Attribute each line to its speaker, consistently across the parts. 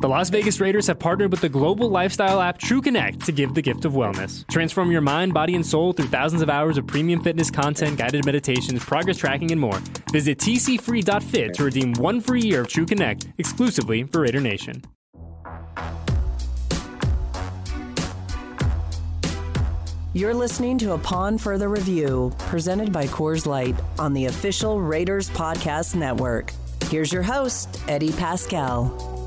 Speaker 1: The Las Vegas Raiders have partnered with the global lifestyle app TrueConnect to give the gift of wellness. Transform your mind, body, and soul through thousands of hours of premium fitness content, guided meditations, progress tracking, and more. Visit tcfree.fit to redeem one free year of TrueConnect exclusively for Raider Nation.
Speaker 2: You're listening to a Upon Further Review, presented by Coors Light on the official Raiders Podcast Network. Here's your host, Eddie Paskal.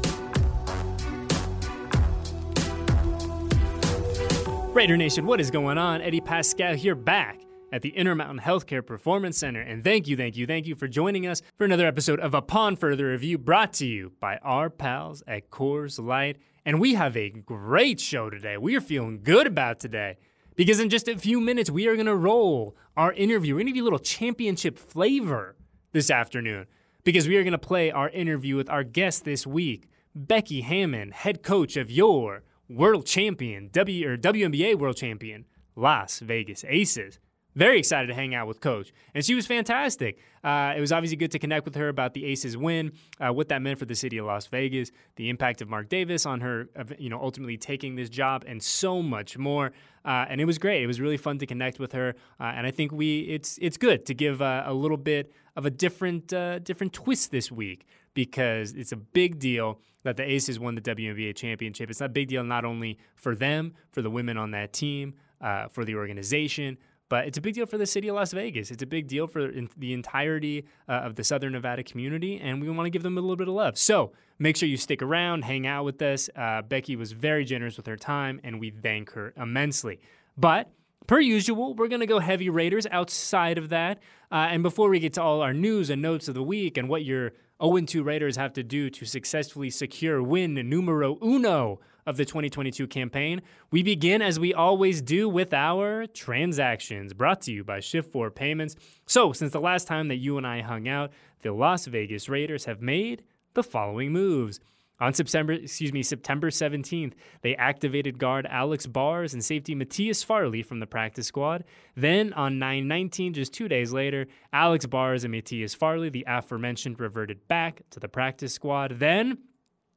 Speaker 1: Raider Nation, what is going on? Eddie Paskal here back at the Intermountain Healthcare Performance Center. And thank you, thank you, thank you for joining us for another episode of Upon Further Review brought to you by our pals at Coors Light. And we have a great show today. We are feeling good about today because in just a few minutes, we are going to roll our interview. We're going to give you a little championship flavor this afternoon because we are going to play our interview with our guest this week, Becky Hammon, head coach of your world champion, W or WNBA world champion, Las Vegas Aces. Very excited to hang out with Coach, and she was fantastic. Uh, it was obviously good to connect with her about the Aces win, uh, what that meant for the city of Las Vegas, the impact of Mark Davis on her, you know, ultimately taking this job, and so much more. Uh, and it was great. It was really fun to connect with her, uh, and I think we it's it's good to give uh, a little bit of a different uh, different twist this week because it's a big deal that the Aces won the WNBA championship. It's a big deal not only for them, for the women on that team, uh, for the organization, but it's a big deal for the city of Las Vegas. It's a big deal for the entirety uh, of the Southern Nevada community, and we want to give them a little bit of love. So make sure you stick around, hang out with us. Uh, Becky was very generous with her time, and we thank her immensely. But Per usual, we're going to go heavy Raiders outside of that. Uh, and before we get to all our news and notes of the week and what your 0 2 Raiders have to do to successfully secure win numero uno of the 2022 campaign, we begin as we always do with our transactions brought to you by Shift4 Payments. So, since the last time that you and I hung out, the Las Vegas Raiders have made the following moves. On September, excuse me, September 17th, they activated guard Alex Bars and safety Matthias Farley from the practice squad. Then on 9-19, just two days later, Alex Bars and Matthias Farley, the aforementioned, reverted back to the practice squad. Then,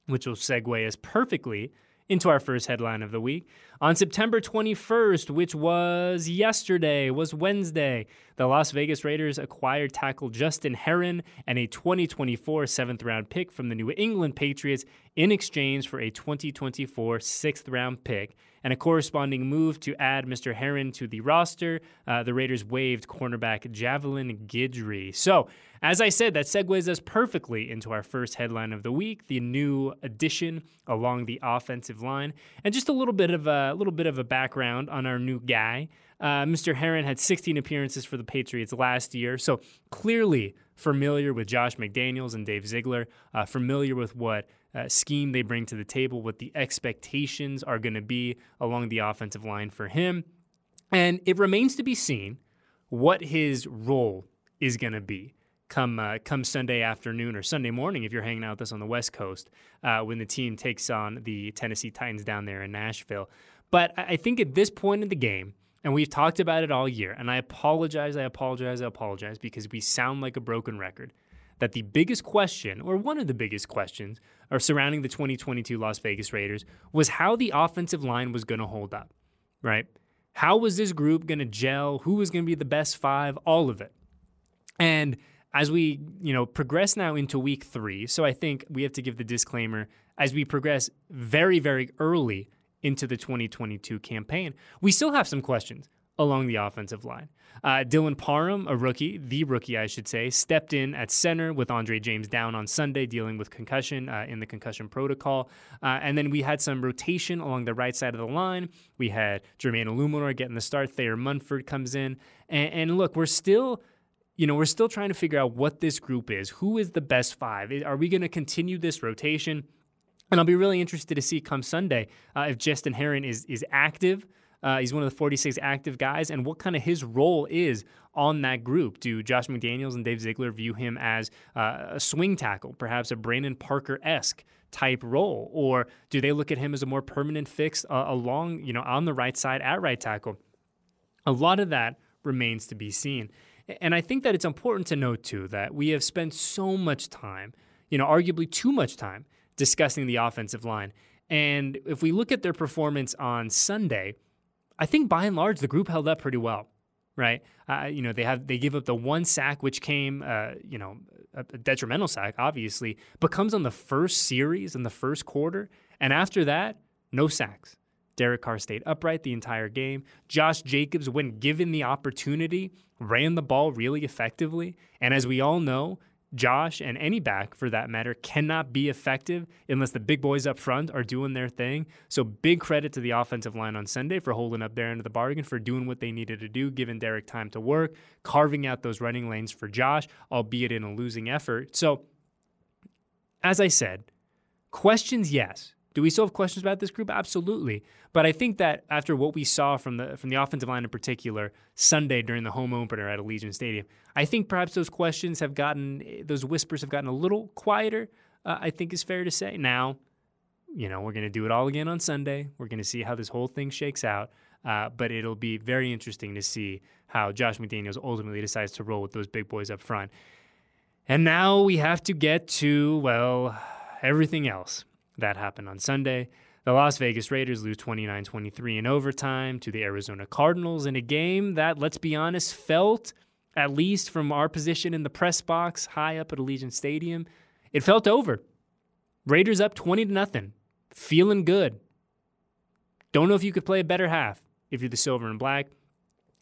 Speaker 1: which will segue us perfectly into our first headline of the week. On September 21st, which was yesterday, was Wednesday, the Las Vegas Raiders acquired tackle Justin Herron and a 2024 seventh round pick from the New England Patriots in exchange for a 2024 sixth round pick and a corresponding move to add Mr. Herron to the roster. Uh, the Raiders waived cornerback Javelin Guidry. So, as I said, that segues us perfectly into our first headline of the week, the new addition along the offensive line, and just a little bit of a little bit of a background on our new guy. Uh, Mr. Herron had 16 appearances for the Patriots last year, so clearly familiar with Josh McDaniels and Dave Ziegler, uh, familiar with what uh, scheme they bring to the table, what the expectations are going to be along the offensive line for him. And it remains to be seen what his role is going to be come uh, come Sunday afternoon or Sunday morning if you're hanging out with us on the West Coast uh, when the team takes on the Tennessee Titans down there in Nashville. But I think at this point in the game, and we've talked about it all year, and I apologize, I apologize, I apologize because we sound like a broken record that the biggest question, or one of the biggest questions, surrounding the 2022 Las Vegas Raiders was how the offensive line was going to hold up, right? How was this group going to gel? Who was going to be the best five? All of it. And as we, you know, progress now into week three, so I think we have to give the disclaimer as we progress very, very early into the 2022 campaign, we still have some questions along the offensive line. Uh, Dylan Parham, a rookie, the rookie, I should say, stepped in at center with Andre James down on Sunday, dealing with concussion uh, in the concussion protocol. Uh, and then we had some rotation along the right side of the line. We had Jermaine Eluemunor getting the start. Thayer Munford comes in. And, and look, we're still you know, we're still trying to figure out what this group is. Who is the best five? Are we going to continue this rotation? And I'll be really interested to see come Sunday uh, if Justin Herron is is active uh, he's one of the 46 active guys, and what kind of his role is on that group. Do Josh McDaniels and Dave Ziegler view him as uh, a swing tackle, perhaps a Brandon Parker esque type role, or do they look at him as a more permanent fix uh, along, you know, on the right side at right tackle? A lot of that remains to be seen. And I think that it's important to note too that we have spent so much time, you know, arguably too much time discussing the offensive line. And if we look at their performance on Sunday, I think by and large the group held up pretty well, right? Uh, you know, they have they give up the one sack, which came, uh, you know, a, a detrimental sack, obviously, but comes on the first series in the first quarter, and after that, no sacks. Derek Carr stayed upright the entire game. Josh Jacobs, when given the opportunity, ran the ball really effectively. And as we all know, Josh and any back for that matter cannot be effective unless the big boys up front are doing their thing. So big credit to the offensive line on Sunday for holding up their end of the bargain, for doing what they needed to do, giving Derek time to work, carving out those running lanes for Josh, albeit in a losing effort. So as I said, questions, yes. Do we still have questions about this group? Absolutely. But I think that after what we saw from the from the offensive line in particular Sunday during the home opener at Allegiant Stadium, I think perhaps those questions have gotten those whispers have gotten a little quieter. Uh, I think is fair to say. Now, you know, we're going to do it all again on Sunday. We're going to see how this whole thing shakes out. Uh, but it'll be very interesting to see how Josh McDaniels ultimately decides to roll with those big boys up front. And now we have to get to well everything else that happened on Sunday. The Las Vegas Raiders lose 29 23 in overtime to the Arizona Cardinals in a game that, let's be honest, felt, at least from our position in the press box high up at Allegiant Stadium, it felt over. Raiders up 20 to nothing, feeling good. Don't know if you could play a better half if you're the silver and black.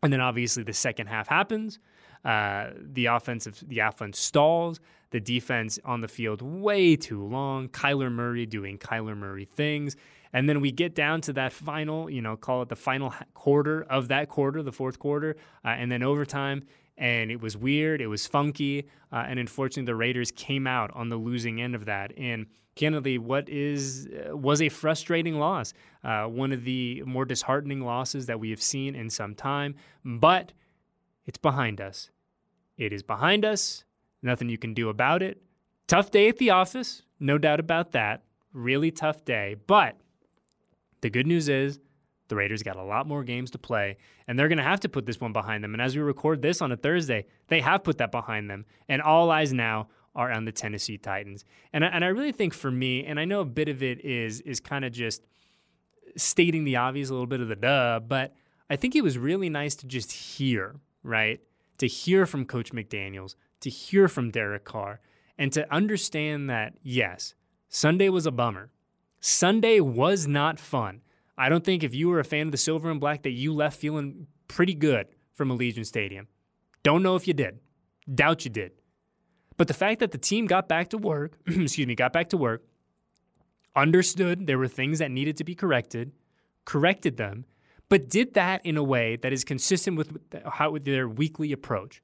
Speaker 1: And then obviously the second half happens. Uh, the offensive, the offense stalls. The defense on the field way too long. Kyler Murray doing Kyler Murray things. And then we get down to that final, you know, call it the final quarter of that quarter, the fourth quarter, uh, and then overtime. And it was weird. It was funky. Uh, and unfortunately, the Raiders came out on the losing end of that. And candidly, what is uh, was a frustrating loss, uh, one of the more disheartening losses that we have seen in some time. But it's behind us. It is behind us. Nothing you can do about it. Tough day at the office, no doubt about that. Really tough day. But the good news is the Raiders got a lot more games to play, and they're going to have to put this one behind them. And as we record this on a Thursday, they have put that behind them. And all eyes now are on the Tennessee Titans. And I, and I really think for me, and I know a bit of it is is kind of just stating the obvious, a little bit of the duh, but I think it was really nice to just hear, right? To hear from Coach McDaniels, to hear from Derek Carr and to understand that, yes, Sunday was a bummer. Sunday was not fun. I don't think if you were a fan of the silver and black that you left feeling pretty good from Allegiant Stadium. Don't know if you did. Doubt you did. But the fact that the team got back to work, excuse me, got back to work, understood there were things that needed to be corrected, corrected them, but did that in a way that is consistent with how with their weekly approach.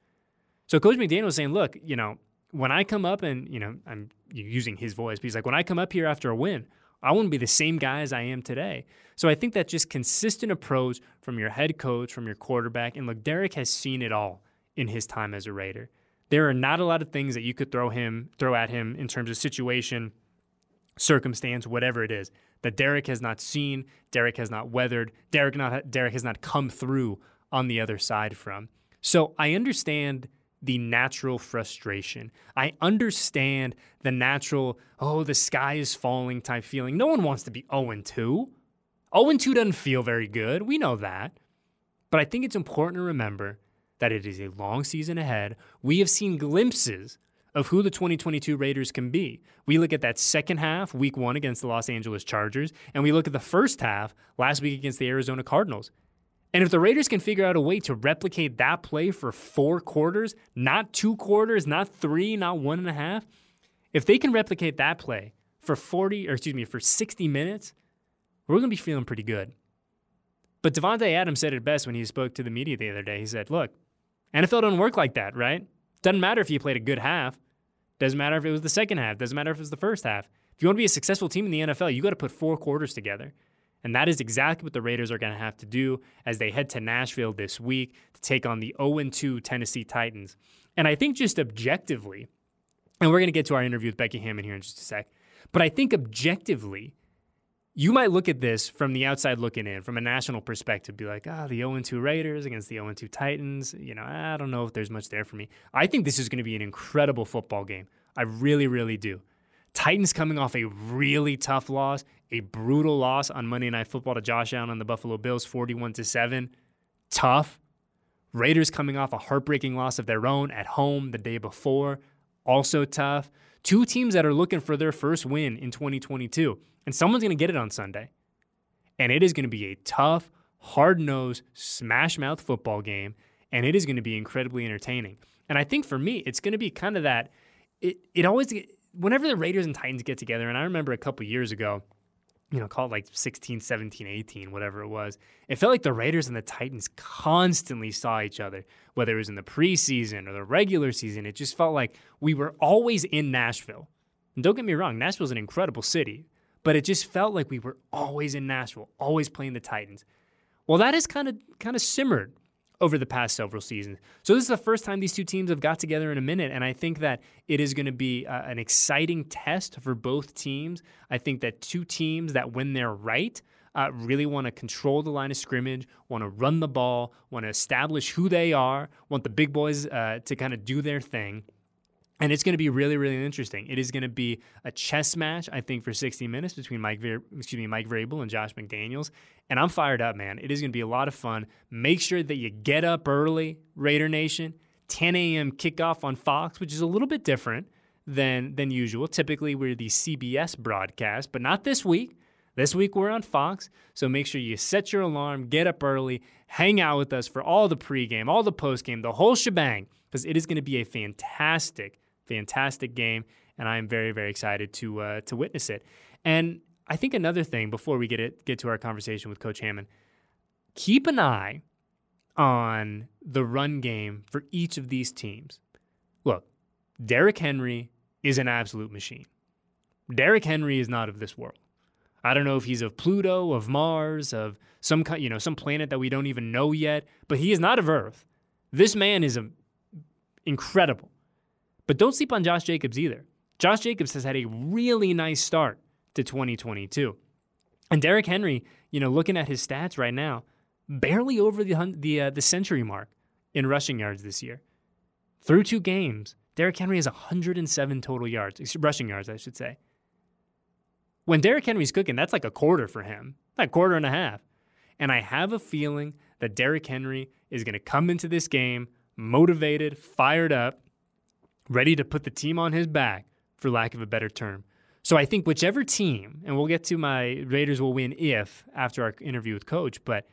Speaker 1: So Coach McDaniel was saying, look, you know, when I come up and, you know, I'm using his voice, but he's like, when I come up here after a win, I want to be the same guy as I am today. So I think that just consistent approach from your head coach, from your quarterback, and look, Derek has seen it all in his time as a Raider. There are not a lot of things that you could throw him, throw at him in terms of situation, circumstance, whatever it is, that Derek has not seen, Derek has not weathered, Derek not Derek has not come through on the other side from. So I understand the natural frustration. I understand the natural, oh, the sky is falling type feeling. No one wants to be 0 2. 0 2 doesn't feel very good. We know that. But I think it's important to remember that it is a long season ahead. We have seen glimpses of who the 2022 Raiders can be. We look at that second half, week one against the Los Angeles Chargers, and we look at the first half last week against the Arizona Cardinals. And if the Raiders can figure out a way to replicate that play for four quarters, not two quarters, not three, not one and a half, if they can replicate that play for 40, or excuse me, for 60 minutes, we're going to be feeling pretty good. But Davante Adams said it best when he spoke to the media the other day. He said, look, NFL doesn't work like that, right? Doesn't matter if you played a good half. Doesn't matter if it was the second half. Doesn't matter if it was the first half. If you want to be a successful team in the NFL, you got to put four quarters together. And that is exactly what the Raiders are going to have to do as they head to Nashville this week to take on the 0 2 Tennessee Titans. And I think just objectively, and we're going to get to our interview with Becky Hammon here in just a sec, but I think objectively, you might look at this from the outside looking in, from a national perspective, be like, ah, oh, the 0 2 Raiders against the 0 2 Titans. You know, I don't know if there's much there for me. I think this is going to be an incredible football game. I really, really do. Titans coming off a really tough loss, a brutal loss on Monday Night Football to Josh Allen and the Buffalo Bills, 41 to 7. Tough. Raiders coming off a heartbreaking loss of their own at home the day before, also tough. Two teams that are looking for their first win in 2022, and someone's going to get it on Sunday. And it is going to be a tough, hard nosed, smash mouth football game, and it is going to be incredibly entertaining. And I think for me, it's going to be kind of that. It it always whenever the Raiders and Titans get together, and I remember a couple years ago, you know, call it like 16, 17, 18, whatever it was. It felt like the Raiders and the Titans constantly saw each other, whether it was in the preseason or the regular season. It just felt like we were always in Nashville. And don't get me wrong, Nashville's an incredible city, but it just felt like we were always in Nashville, always playing the Titans. Well, that has kind of kind of simmered over the past several seasons. So this is the first time these two teams have got together in a minute, and I think that it is going to be uh, an exciting test for both teams. I think that two teams that, when they're right, uh, really want to control the line of scrimmage, want to run the ball, want to establish who they are, want the big boys uh, to kind of do their thing. And it's going to be really, really interesting. It is going to be a chess match, I think, for 60 minutes between Mike, Ver- excuse me, Mike Vrabel and Josh McDaniels. And I'm fired up, man. It is going to be a lot of fun. Make sure that you get up early, Raider Nation. 10 a.m. kickoff on Fox, which is a little bit different than than usual. Typically, we're the CBS broadcast, but not this week. This week we're on Fox, so make sure you set your alarm, get up early, hang out with us for all the pregame, all the postgame, the whole shebang, because it is going to be a fantastic fantastic game, and I am very, very excited to uh, to witness it. And I think another thing before we get it get to our conversation with Coach Hammon, keep an eye on the run game for each of these teams. Look, Derrick Henry is an absolute machine. Derrick Henry is not of this world. I don't know if he's of Pluto, of Mars, of some kind, you know some planet that we don't even know yet, but he is not of Earth. This man is a, incredible. But don't sleep on Josh Jacobs either. Josh Jacobs has had a really nice start to 2022. And Derrick Henry, you know, looking at his stats right now, barely over the the uh, the century mark in rushing yards this year. Through two games, Derrick Henry has 107 total yards, rushing yards, I should say. When Derrick Henry's cooking, that's like a quarter for him, like quarter and a half. And I have a feeling that Derrick Henry is going to come into this game motivated, fired up, ready to put the team on his back, for lack of a better term. So I think whichever team, and we'll get to my Raiders will win if after our interview with Coach, but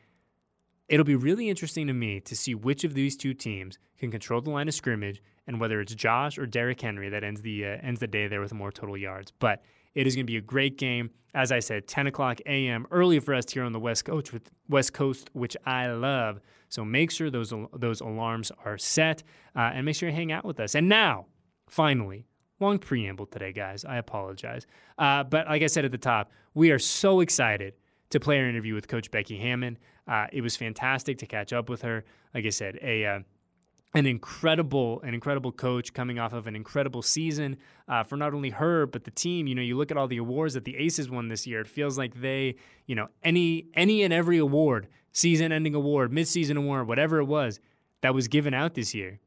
Speaker 1: it'll be really interesting to me to see which of these two teams can control the line of scrimmage and whether it's Josh or Derrick Henry that ends the uh, ends the day there with more total yards. But it is going to be a great game. As I said, 10 o'clock a.m. early for us here on the West Coast, West Coast, which I love. So make sure those those alarms are set uh, and make sure you hang out with us. And now, finally, long preamble today, guys. I apologize, uh, but like I said at the top, we are so excited to play our interview with Coach Becky Hammon. Uh, it was fantastic to catch up with her. Like I said, a uh, an incredible, an incredible coach coming off of an incredible season uh, for not only her but the team. You know, you look at all the awards that the Aces won this year. It feels like they, you know, any any and every award, season-ending award, mid-season award, whatever it was that was given out this year,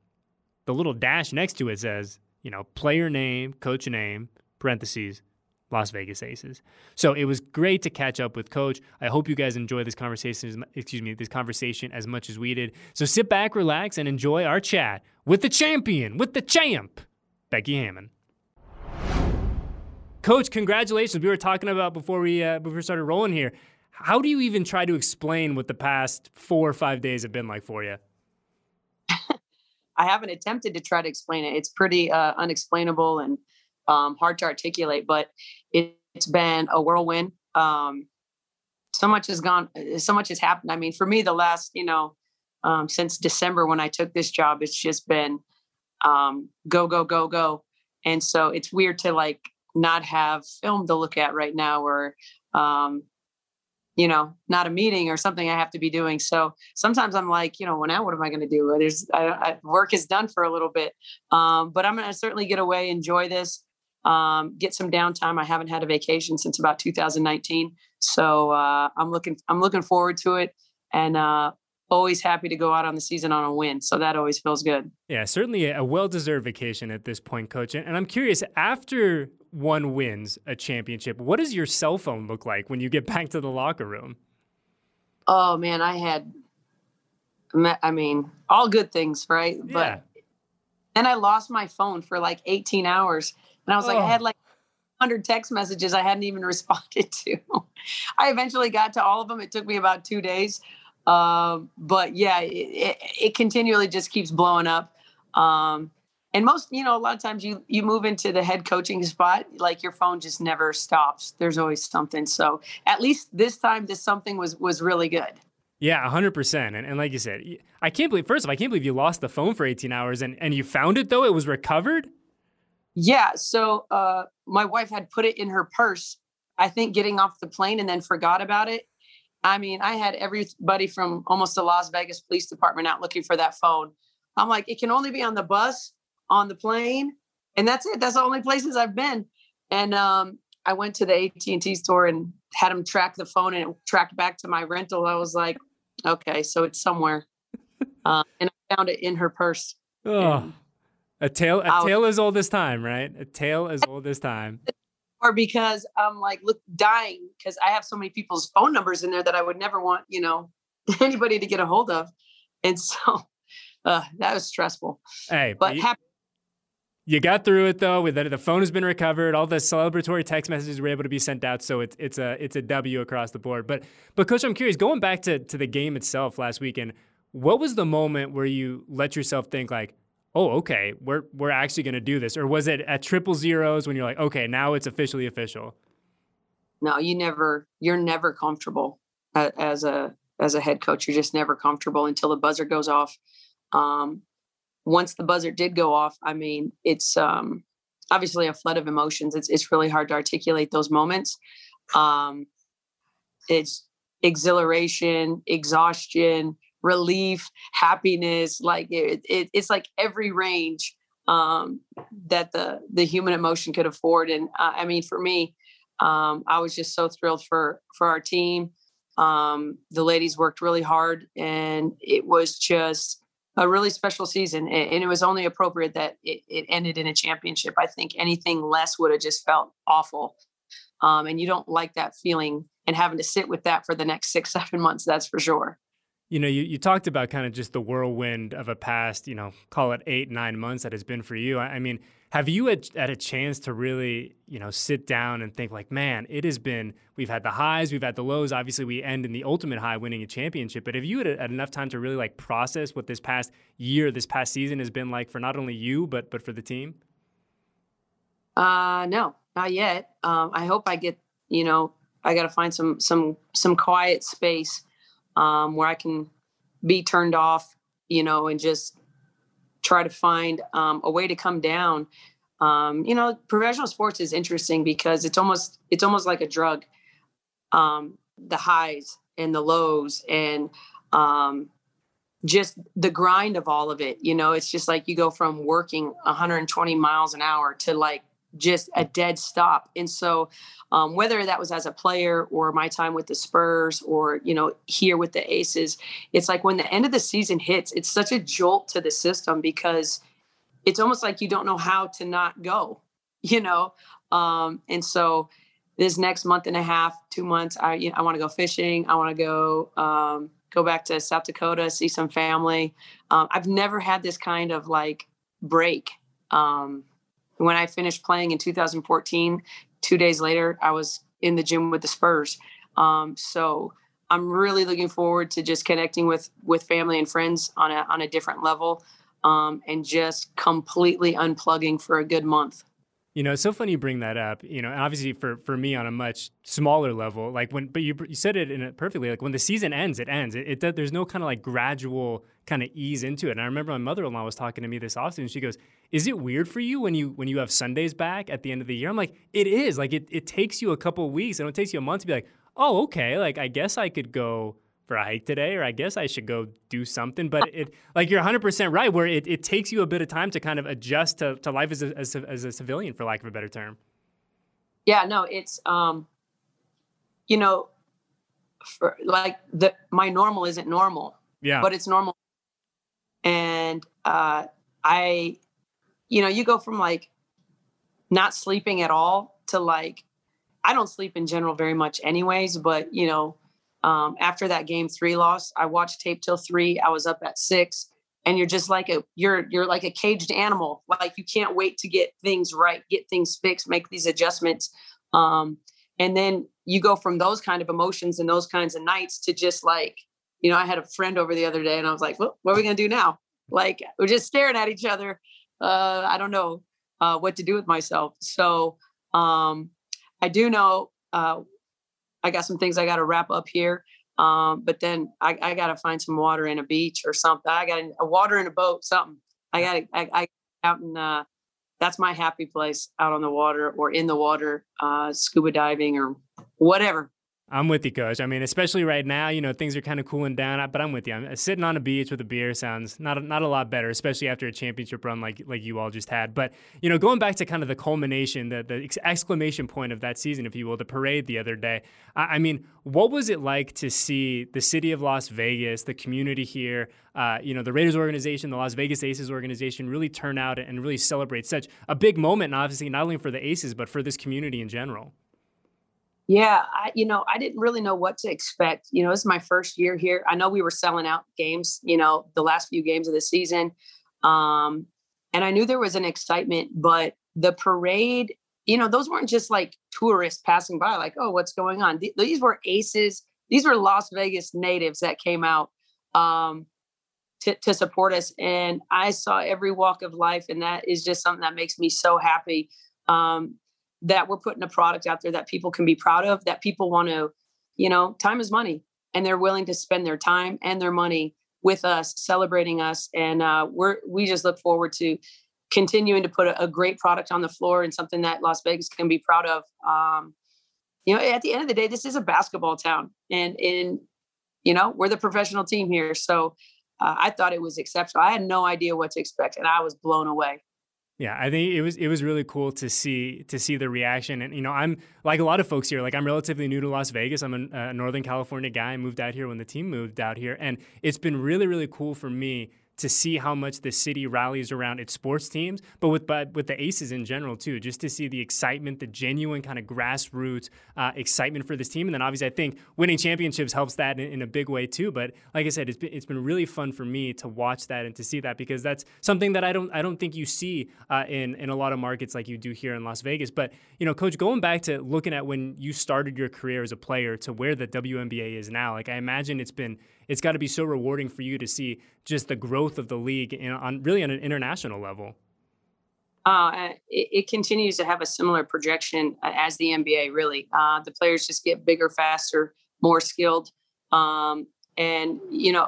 Speaker 1: the little dash next to it says, you know, player name, coach name, parentheses, Las Vegas Aces. So it was great to catch up with Coach. I hope you guys enjoy this conversation. Excuse me, this conversation as much as we did. So sit back, relax, and enjoy our chat with the champion, with the champ, Becky Hammon. Coach, congratulations. We were talking about before we uh, before we started rolling here. How do you even try to explain what the past four or five days have been like for you?
Speaker 3: I haven't attempted to try to explain it. It's pretty uh, unexplainable and um, hard to articulate, but it, has been a whirlwind. Um, so much has gone, so much has happened. I mean, for me, the last, you know, um, since December when I took this job, it's just been um, go, go, go, go. And so it's weird to like not have film to look at right now or, um, you know, not a meeting or something I have to be doing. So sometimes I'm like, you know, well, now what am I going to do? There's I, I, work is done for a little bit, um, but I'm going to certainly get away, enjoy this um, get some downtime. I haven't had a vacation since about 2019, so uh, I'm looking I'm looking forward to it, and uh, always happy to go out on the season on a win. So that always feels good.
Speaker 1: Yeah, certainly a well deserved vacation at this point, coach. And I'm curious after one wins a championship, what does your cell phone look like when you get back to the locker room?
Speaker 3: Oh man, I had, I mean, all good things, right?
Speaker 1: Yeah.
Speaker 3: But then I lost my phone for like 18 hours, and I was like,
Speaker 1: Oh.
Speaker 3: I had like 100 text messages I hadn't even responded to. I eventually got to all of them. It took me about two days, um, but yeah, it, it, it continually just keeps blowing up. Um, and most, you know, a lot of times you you move into the head coaching spot, like your phone just never stops. There's always something. So at least this time, this something was was really good.
Speaker 1: Yeah, 100%. And, and like you said, I can't believe, first of all, I can't believe you lost the phone for 18 hours and, and you found it though? It was recovered?
Speaker 3: Yeah. So uh, my wife had put it in her purse, I think getting off the plane and then forgot about it. I mean, I had everybody from almost the Las Vegas Police Department out looking for that phone. I'm like, it can only be on the bus, on the plane, and that's it. That's the only places I've been. And um, I went to the AT&T store and had them track the phone, and it tracked back to my rental. I was like, okay, so it's somewhere. Uh, and I found it in her purse.
Speaker 1: Oh, a tale, a tale as old as time, right? A tale as old as time.
Speaker 3: or because I'm like look dying because I have so many people's phone numbers in there that I would never want you know anybody to get a hold of, and so uh, that was stressful.
Speaker 1: Hey,
Speaker 3: But
Speaker 1: you,
Speaker 3: happy,
Speaker 1: you got through it though. With the, the phone has been recovered, all the celebratory text messages were able to be sent out, so it's it's a it's a W across the board. But but coach, I'm curious. Going back to to the game itself last weekend, what was the moment where you let yourself think like, oh, okay, we're we're actually going to do this, or was it at triple zeros when you're like, okay, now it's officially official?
Speaker 3: no, you never you're never comfortable as a as a head coach. You're just never comfortable until the buzzer goes off. Um, once the buzzer did go off, I mean, it's um, obviously a flood of emotions. It's it's really hard to articulate those moments. Um, it's exhilaration, exhaustion, relief, happiness. Like it, it, it's like every range um, that the the human emotion could afford. And uh, I mean, for me, um, I was just so thrilled for for our team. Um, the ladies worked really hard, and it was just a really special season. And it was only appropriate that it, it ended in a championship. I think anything less would have just felt awful. Um, and you don't like that feeling and having to sit with that for the next six, seven months. That's for sure.
Speaker 1: You know, you, you talked about kind of just the whirlwind of a past, you know, call it eight, nine months that has been for you. I, I mean, have you had, had a chance to really, you know, sit down and think like, man, it has been, we've had the highs, we've had the lows. Obviously, we end in the ultimate high winning a championship. But have you had, had enough time to really like process what this past year, this past season has been like for not only you, but but for the team?
Speaker 3: Uh, no, not yet. Um, I hope I get, you know, I got to find some, some, some quiet space um, where I can be turned off, you know, and just try to find um, a way to come down. Um, you know, professional sports is interesting because it's almost, it's almost like a drug. Um, the highs and the lows and um, just the grind of all of it. You know, it's just like you go from working 120 miles an hour to like just a dead stop. And so, um, whether that was as a player or my time with the Spurs or, you know, here with the Aces, it's like when the end of the season hits, it's such a jolt to the system because it's almost like you don't know how to not go, you know? Um, and so, this next month and a half, two months, I you know, I want to go fishing. I want to go um, go back to South Dakota, see some family. Um, I've never had this kind of like break. Um, when I finished playing in 2014, two days later, I was in the gym with the Spurs. Um, so I'm really looking forward to just connecting with with family and friends on a on a different level, um, and just completely unplugging for a good month.
Speaker 1: You know, it's so funny you bring that up. You know, obviously for for me on a much smaller level, like when, but you you said it in it perfectly. Like when the season ends, it ends. It, it there's no kind of like gradual kind of ease into it. And I remember my mother-in-law was talking to me this often. and She goes, "Is it weird for you when you when you have Sundays back at the end of the year?" I'm like, "It is. Like it it takes you a couple of weeks, and it takes you a month to be like, oh, okay. Like I guess I could go." For a hike today, or I guess I should go do something. But it, like you're 100% right, where it, it takes you a bit of time to kind of adjust to, to life as a, as, a, as a civilian, for lack of a better term.
Speaker 3: yeah no it's um you know for like the my normal isn't normal
Speaker 1: Yeah.
Speaker 3: but it's normal and uh i you know you go from like not sleeping at all to like I don't sleep in general very much anyways, but you know, um, after that game three loss, I watched tape till three. I was up at six, and you're just like a you're you're like a caged animal. Like you can't wait to get things right, get things fixed, make these adjustments. Um, and then you go from those kind of emotions and those kinds of nights to just like, you know, I had a friend over the other day and I was like, well, what are we gonna do now? Like we're just staring at each other. Uh, I don't know uh, what to do with myself. So um, I do know uh, I got some things I got to wrap up here. Um, but then I, I got to find some water in a beach or something. I got a water in a boat, something. I got I, I out in, uh, that's my happy place out on the water or in the water, uh, scuba diving or whatever.
Speaker 1: I'm with you, coach. I mean, especially right now, you know, things are kind of cooling down, but I'm with you. I'm uh, sitting on a beach with a beer sounds not a, not a lot better, especially after a championship run like like you all just had. But you know, going back to kind of the culmination, the the exclamation point of that season, if you will, the parade the other day. I, I mean, what was it like to see the city of Las Vegas, the community here, uh, you know, the Raiders organization, the Las Vegas Aces organization, really turn out and really celebrate such a big moment, and obviously not only for the Aces but for this community in general?
Speaker 3: Yeah, I, you know, I didn't really know what to expect. You know, this is my first year here. I know we were selling out games, you know, the last few games of the season. Um, and I knew there was an excitement, but the parade, you know, those weren't just like tourists passing by, like, oh, what's going on? these were aces. These were Las Vegas natives that came out um, to, to support us. And I saw every walk of life. And that is just something that makes me so happy. Um, that we're putting a product out there that people can be proud of, that people want to, you know, time is money and they're willing to spend their time and their money with us, celebrating us. And uh, we're, we just look forward to continuing to put a, a, great product on the floor and something that Las Vegas can be proud of. Um, you know, at the end of the day, this is a basketball town and in, you know, we're the professional team here. So uh, I thought it was exceptional. I had no idea what to expect and I was blown away.
Speaker 1: Yeah, I think it was it was really cool to see to see the reaction, and you know, I'm like a lot of folks here. Like I'm relatively new to Las Vegas. I'm a, a Northern California guy. I moved out here when the team moved out here, and it's been really really cool for me to see how much the city rallies around its sports teams, but with but with the Aces in general too, just to see the excitement, the genuine kind of grassroots uh, excitement for this team, and then obviously I think winning championships helps that in, in, a big way too. But like I said, it's been, it's been really fun for me to watch that and to see that because that's something that I don't I don't think you see uh, in in a lot of markets like you do here in Las Vegas. But you know, Coach, going back to looking at when you started your career as a player to where the WNBA is now, like I imagine it's been it's got to be so rewarding for you to see just the growth of the league in, on really on an international level.
Speaker 3: Uh, it, it, continues to have a similar projection uh, as the NBA. Really, uh, the players just get bigger, faster, more skilled, um, and you know,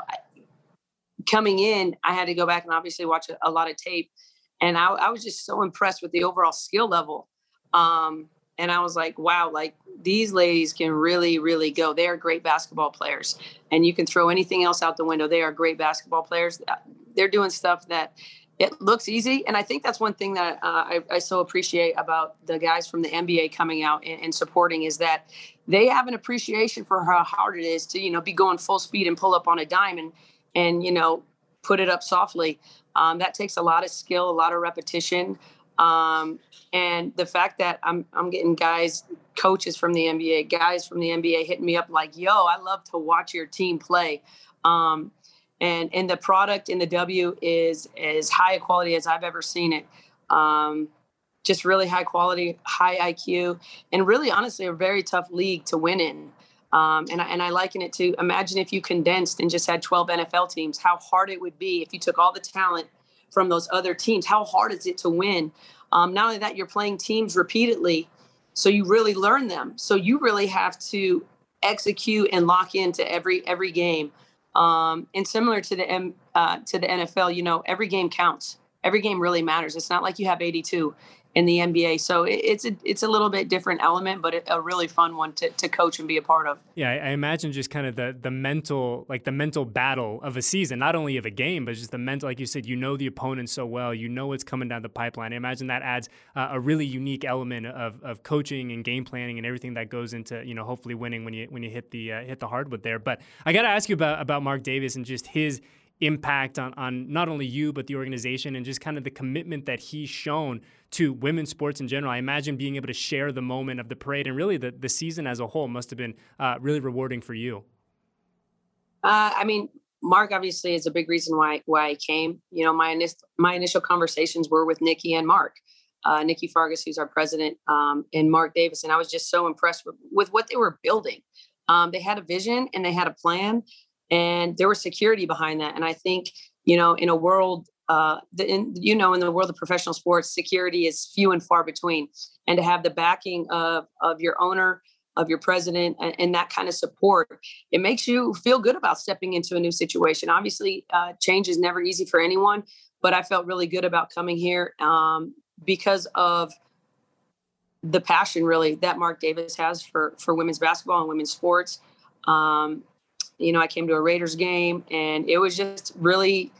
Speaker 3: coming in, I had to go back and obviously watch a, a lot of tape, and I, I, was just so impressed with the overall skill level. Um, and I was like, wow, like these ladies can really, really go. They are great basketball players, and you can throw anything else out the window. They are great basketball players. Uh, they're doing stuff that it looks easy, and I think that's one thing that uh, I, I, so appreciate about the guys from the NBA coming out and, and, supporting is that they have an appreciation for how hard it is to you know be going full speed and pull up on a dime and and you know put it up softly. Um, that takes a lot of skill, a lot of repetition. Um, and the fact that I'm I'm getting guys, coaches from the NBA, guys from the NBA hitting me up like, "Yo, I love to watch your team play." Um, and and the product in the W is as high a quality as I've ever seen it. Um, just really high quality, high IQ, and really honestly a very tough league to win in. Um, and, I, and I liken it to imagine if you condensed and just had 12 NFL teams, how hard it would be if you took all the talent from those other teams. How hard is it to win? Um, not only that, you're playing teams repeatedly, so you really learn them. So you really have to execute and lock into every every game. Um, and similar to the M, uh, to the NFL, you know, every game counts. Every game really matters. It's not like you have 82 in the NBA. So it's a it's a little bit different element, but a really fun one to, to coach and be a part of.
Speaker 1: Yeah, I imagine just kind of the the mental like the mental battle of a season, not only of a game, but just the mental. Like you said, you know the opponent so well, you know what's coming down the pipeline. I imagine that adds uh, a really unique element of, of coaching and game planning and everything that goes into you know hopefully winning when you when you hit the uh, hit the hardwood there. But I got to ask you about about Mark Davis and just his impact on, on not only you but the organization and just kind of the commitment that he's shown to women's sports in general. I imagine being able to share the moment of the parade and really the, the season as a whole must have been uh, really rewarding for you.
Speaker 3: Uh, I mean, Mark obviously is a big reason why why I came. You know, my initial my initial conversations were with Nikki and Mark, uh, Nikki Fargas, who's our president, um, and Mark Davis, and I was just so impressed with, with what they were building. Um, they had a vision and they had a plan, and there was security behind that. And I think you know, in a world, uh, the, in, you know, in the world of professional sports, security is few and far between, and to have the backing of of your owner of your president and, and, that kind of support, it makes you feel good about stepping into a new situation. Obviously, uh, change is never easy for anyone, but I felt really good about coming here um, because of the passion really that Mark Davis has for for women's basketball and women's sports. Um, you know, I came to a Raiders game and it was just really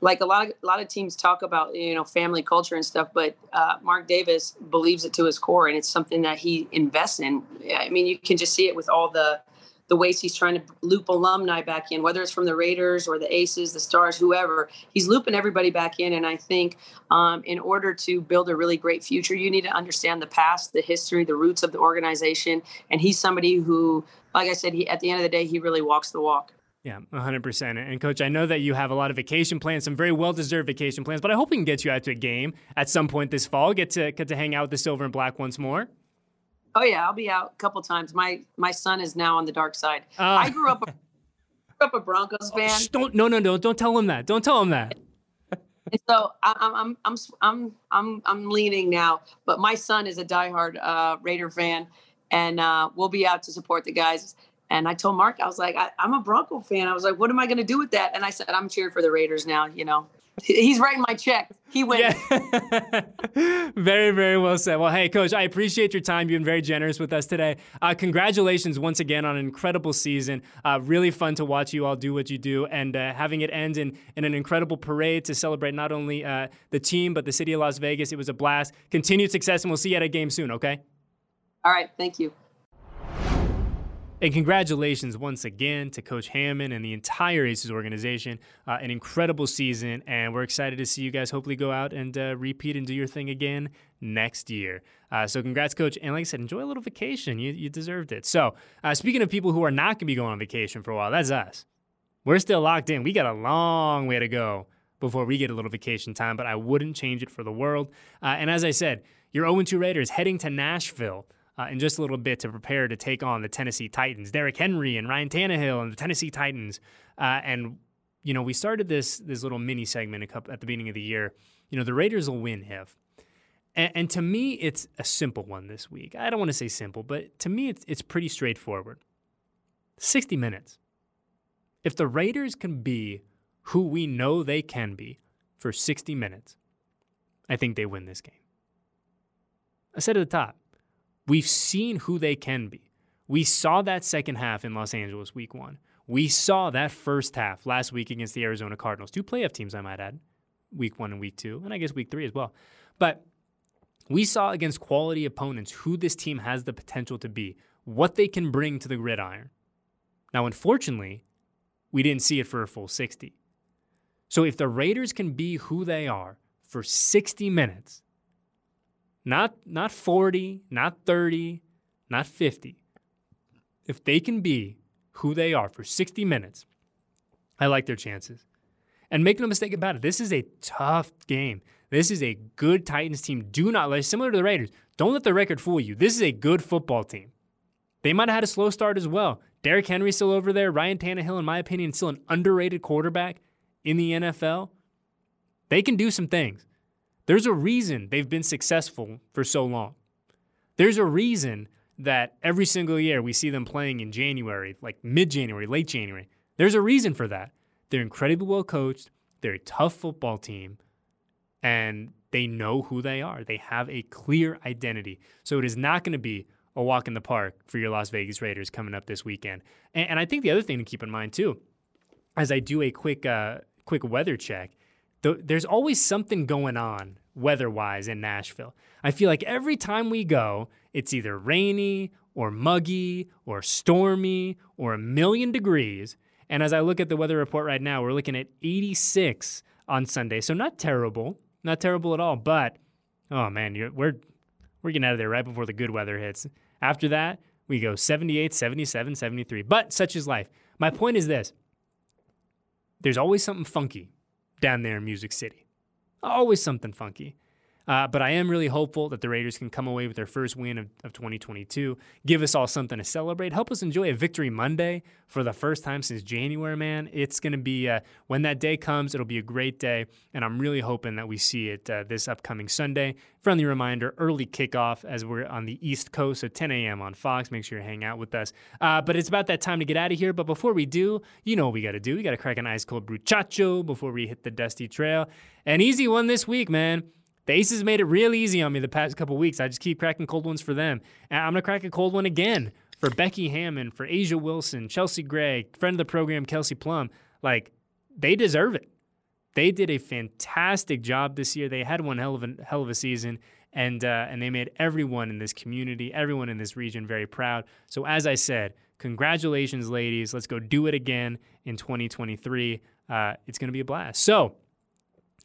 Speaker 3: like a lot of a lot of teams talk about you know family culture and stuff, but uh, Mark Davis believes it to his core, and it's something that he invests in. I mean, you can just see it with all the the ways he's trying to loop alumni back in, whether it's from the Raiders or the Aces, the Stars, whoever. He's looping everybody back in, and I think um, in order to build a really great future, you need to understand the past, the history, the roots of the organization. And he's somebody who, like I said, he at the end of the day, he really walks the walk.
Speaker 1: Yeah, 100%. And coach, I know that you have a lot of vacation plans, some very well-deserved vacation plans, but I hope we can get you out to a game at some point this fall, get to get to hang out with the silver and black once more.
Speaker 3: Oh yeah, I'll be out a couple times. My my son is now on the dark side. Uh, I grew up a, grew up a Broncos oh, fan. Oh,
Speaker 1: don't no no no, don't tell him that. Don't tell him that.
Speaker 3: And so I'm I'm I'm I'm I'm I'm leaning now, but my son is a diehard uh, Raider fan, and uh, we'll be out to support the guys. And I told Mark, I was like, I, am a Bronco fan. I was like, what am I going to do with that? And I said, I'm cheering for the Raiders now. You know, he's writing my check. He wins.
Speaker 1: Yeah. very, very well said. Well, hey, Coach, I appreciate your time. You've been very generous with us today. Uh, congratulations once again on an incredible season. Uh, really fun to watch you all do what you do, and uh, having it end in, in an incredible parade to celebrate not only uh, the team but the city of Las Vegas. It was a blast. Continued success, and we'll see you at a game soon. Okay.
Speaker 3: All right. Thank you.
Speaker 1: And congratulations once again to Coach Hammon and the entire Aces organization. Uh, an incredible season, and we're excited to see you guys hopefully go out and uh, repeat and do your thing again next year. Uh, so, congrats, Coach. And like I said, enjoy a little vacation. You, you deserved it. So, uh, speaking of people who are not going to be going on vacation for a while, that's us. We're still locked in. We got a long way to go before we get a little vacation time, but I wouldn't change it for the world. Uh, and as I said, your 0 2 Raiders heading to Nashville uh, in just a little bit to prepare to take on the Tennessee Titans. Derrick Henry and Ryan Tannehill and the Tennessee Titans. Uh, and you know, we started this this little mini segment at the beginning of the year. You know, the Raiders will win if. And, and to me, it's a simple one this week. I don't want to say simple, but to me, it's it's pretty straightforward. Sixty minutes. If the Raiders can be who we know they can be for 60 minutes, I think they win this game. I said at the top, We've seen who they can be. We saw that second half in Los Angeles week one. We saw that first half last week against the Arizona Cardinals, two playoff teams, I might add, week one and week two, and I guess week three as well. But we saw against quality opponents who this team has the potential to be, what they can bring to the gridiron. Now, unfortunately, we didn't see it for a full 60. So if the Raiders can be who they are for 60 minutes, not not 40, not 30, not 50. If they can be who they are for 60 minutes, I like their chances. And make no mistake about it, this is a tough game. This is a good Titans team. Do not let similar to the Raiders. Don't let the record fool you. This is a good football team. They might have had a slow start as well. Derrick Henry still over there. Ryan Tannehill, in my opinion, still an underrated quarterback in the NFL. They can do some things. There's a reason they've been successful for so long. There's a reason that every single year we see them playing in January, like mid January, late January. There's a reason for that. They're incredibly well coached, they're a tough football team, and they know who they are. They have a clear identity. So it is not going to be a walk in the park for your Las Vegas Raiders coming up this weekend. And, and I think the other thing to keep in mind, too, as I do a quick, uh, quick weather check, there's always something going on weather wise in Nashville. I feel like every time we go, it's either rainy or muggy or stormy or a million degrees. And as I look at the weather report right now, we're looking at 86 on Sunday. So not terrible, not terrible at all. But oh man, we're we're getting out of there right before the good weather hits. After that, we go 78, 77, 73. But such is life. My point is this there's always something funky down there in Music City. Always something funky. Uh, but I am really hopeful that the Raiders can come away with their first win of, of 2022, give us all something to celebrate, help us enjoy a victory Monday for the first time since January, man. It's going to be, uh, when that day comes, it'll be a great day. And I'm really hoping that we see it uh, this upcoming Sunday. Friendly reminder early kickoff as we're on the East Coast, so 10 a.m. on Fox. Make sure you hang out with us. Uh, but it's about that time to get out of here. But before we do, you know what we got to do. We got to crack an ice cold bruchacho before we hit the dusty trail. An easy one this week, man. The Aces made it real easy on me the past couple weeks. I just keep cracking cold ones for them. And I'm going to crack a cold one again for Becky Hammon, for A'ja Wilson, Chelsea Gray, friend of the program, Kelsey Plum. Like, they deserve it. They did a fantastic job this year. They had one hell of a, hell of a season, and, uh, and they made everyone in this community, everyone in this region very proud. So, as I said, congratulations, ladies. Let's go do it again in 2023. Uh, it's going to be a blast. So,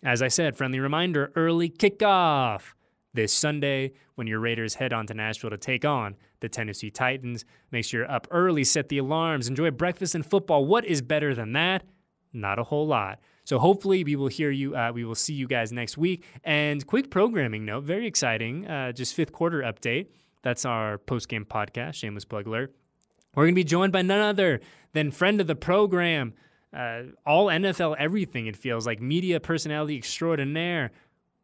Speaker 1: as I said, friendly reminder early kickoff this Sunday when your Raiders head on to Nashville to take on the Tennessee Titans. Make sure you're up early, set the alarms, enjoy breakfast and football. What is better than that? Not a whole lot. So hopefully we will hear you. Uh, we will see you guys next week. And quick programming note, very exciting. Uh, just fifth quarter update. That's our post game podcast. Shameless plug alert. We're going to be joined by none other than friend of the program, uh, all NFL everything, it feels like media personality extraordinaire,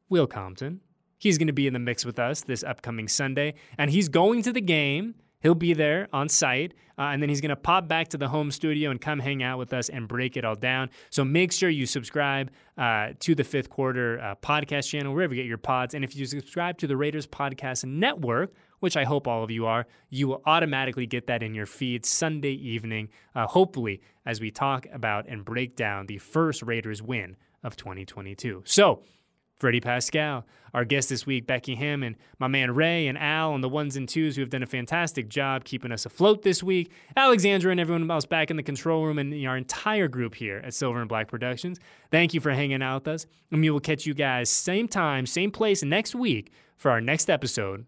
Speaker 1: Will Compton. He's going to be in the mix with us this upcoming Sunday, and he's going to the game. He'll be there on site, uh, and then he's going to pop back to the home studio and come hang out with us and break it all down. So make sure you subscribe uh, to the Fifth Quarter uh, podcast channel, wherever you get your pods. And if you subscribe to the Raiders Podcast Network, which I hope all of you are, you will automatically get that in your feed Sunday evening, uh, hopefully, as we talk about and break down the first Raiders win of 2022. So, Freddie Paskal, our guest this week, Becky Hammon, my man Ray and Al on the ones and twos who have done a fantastic job keeping us afloat this week, Alexandra and everyone else back in the control room, and our entire group here at Silver and Black Productions. Thank you for hanging out with us, and we will catch you guys same time, same place next week for our next episode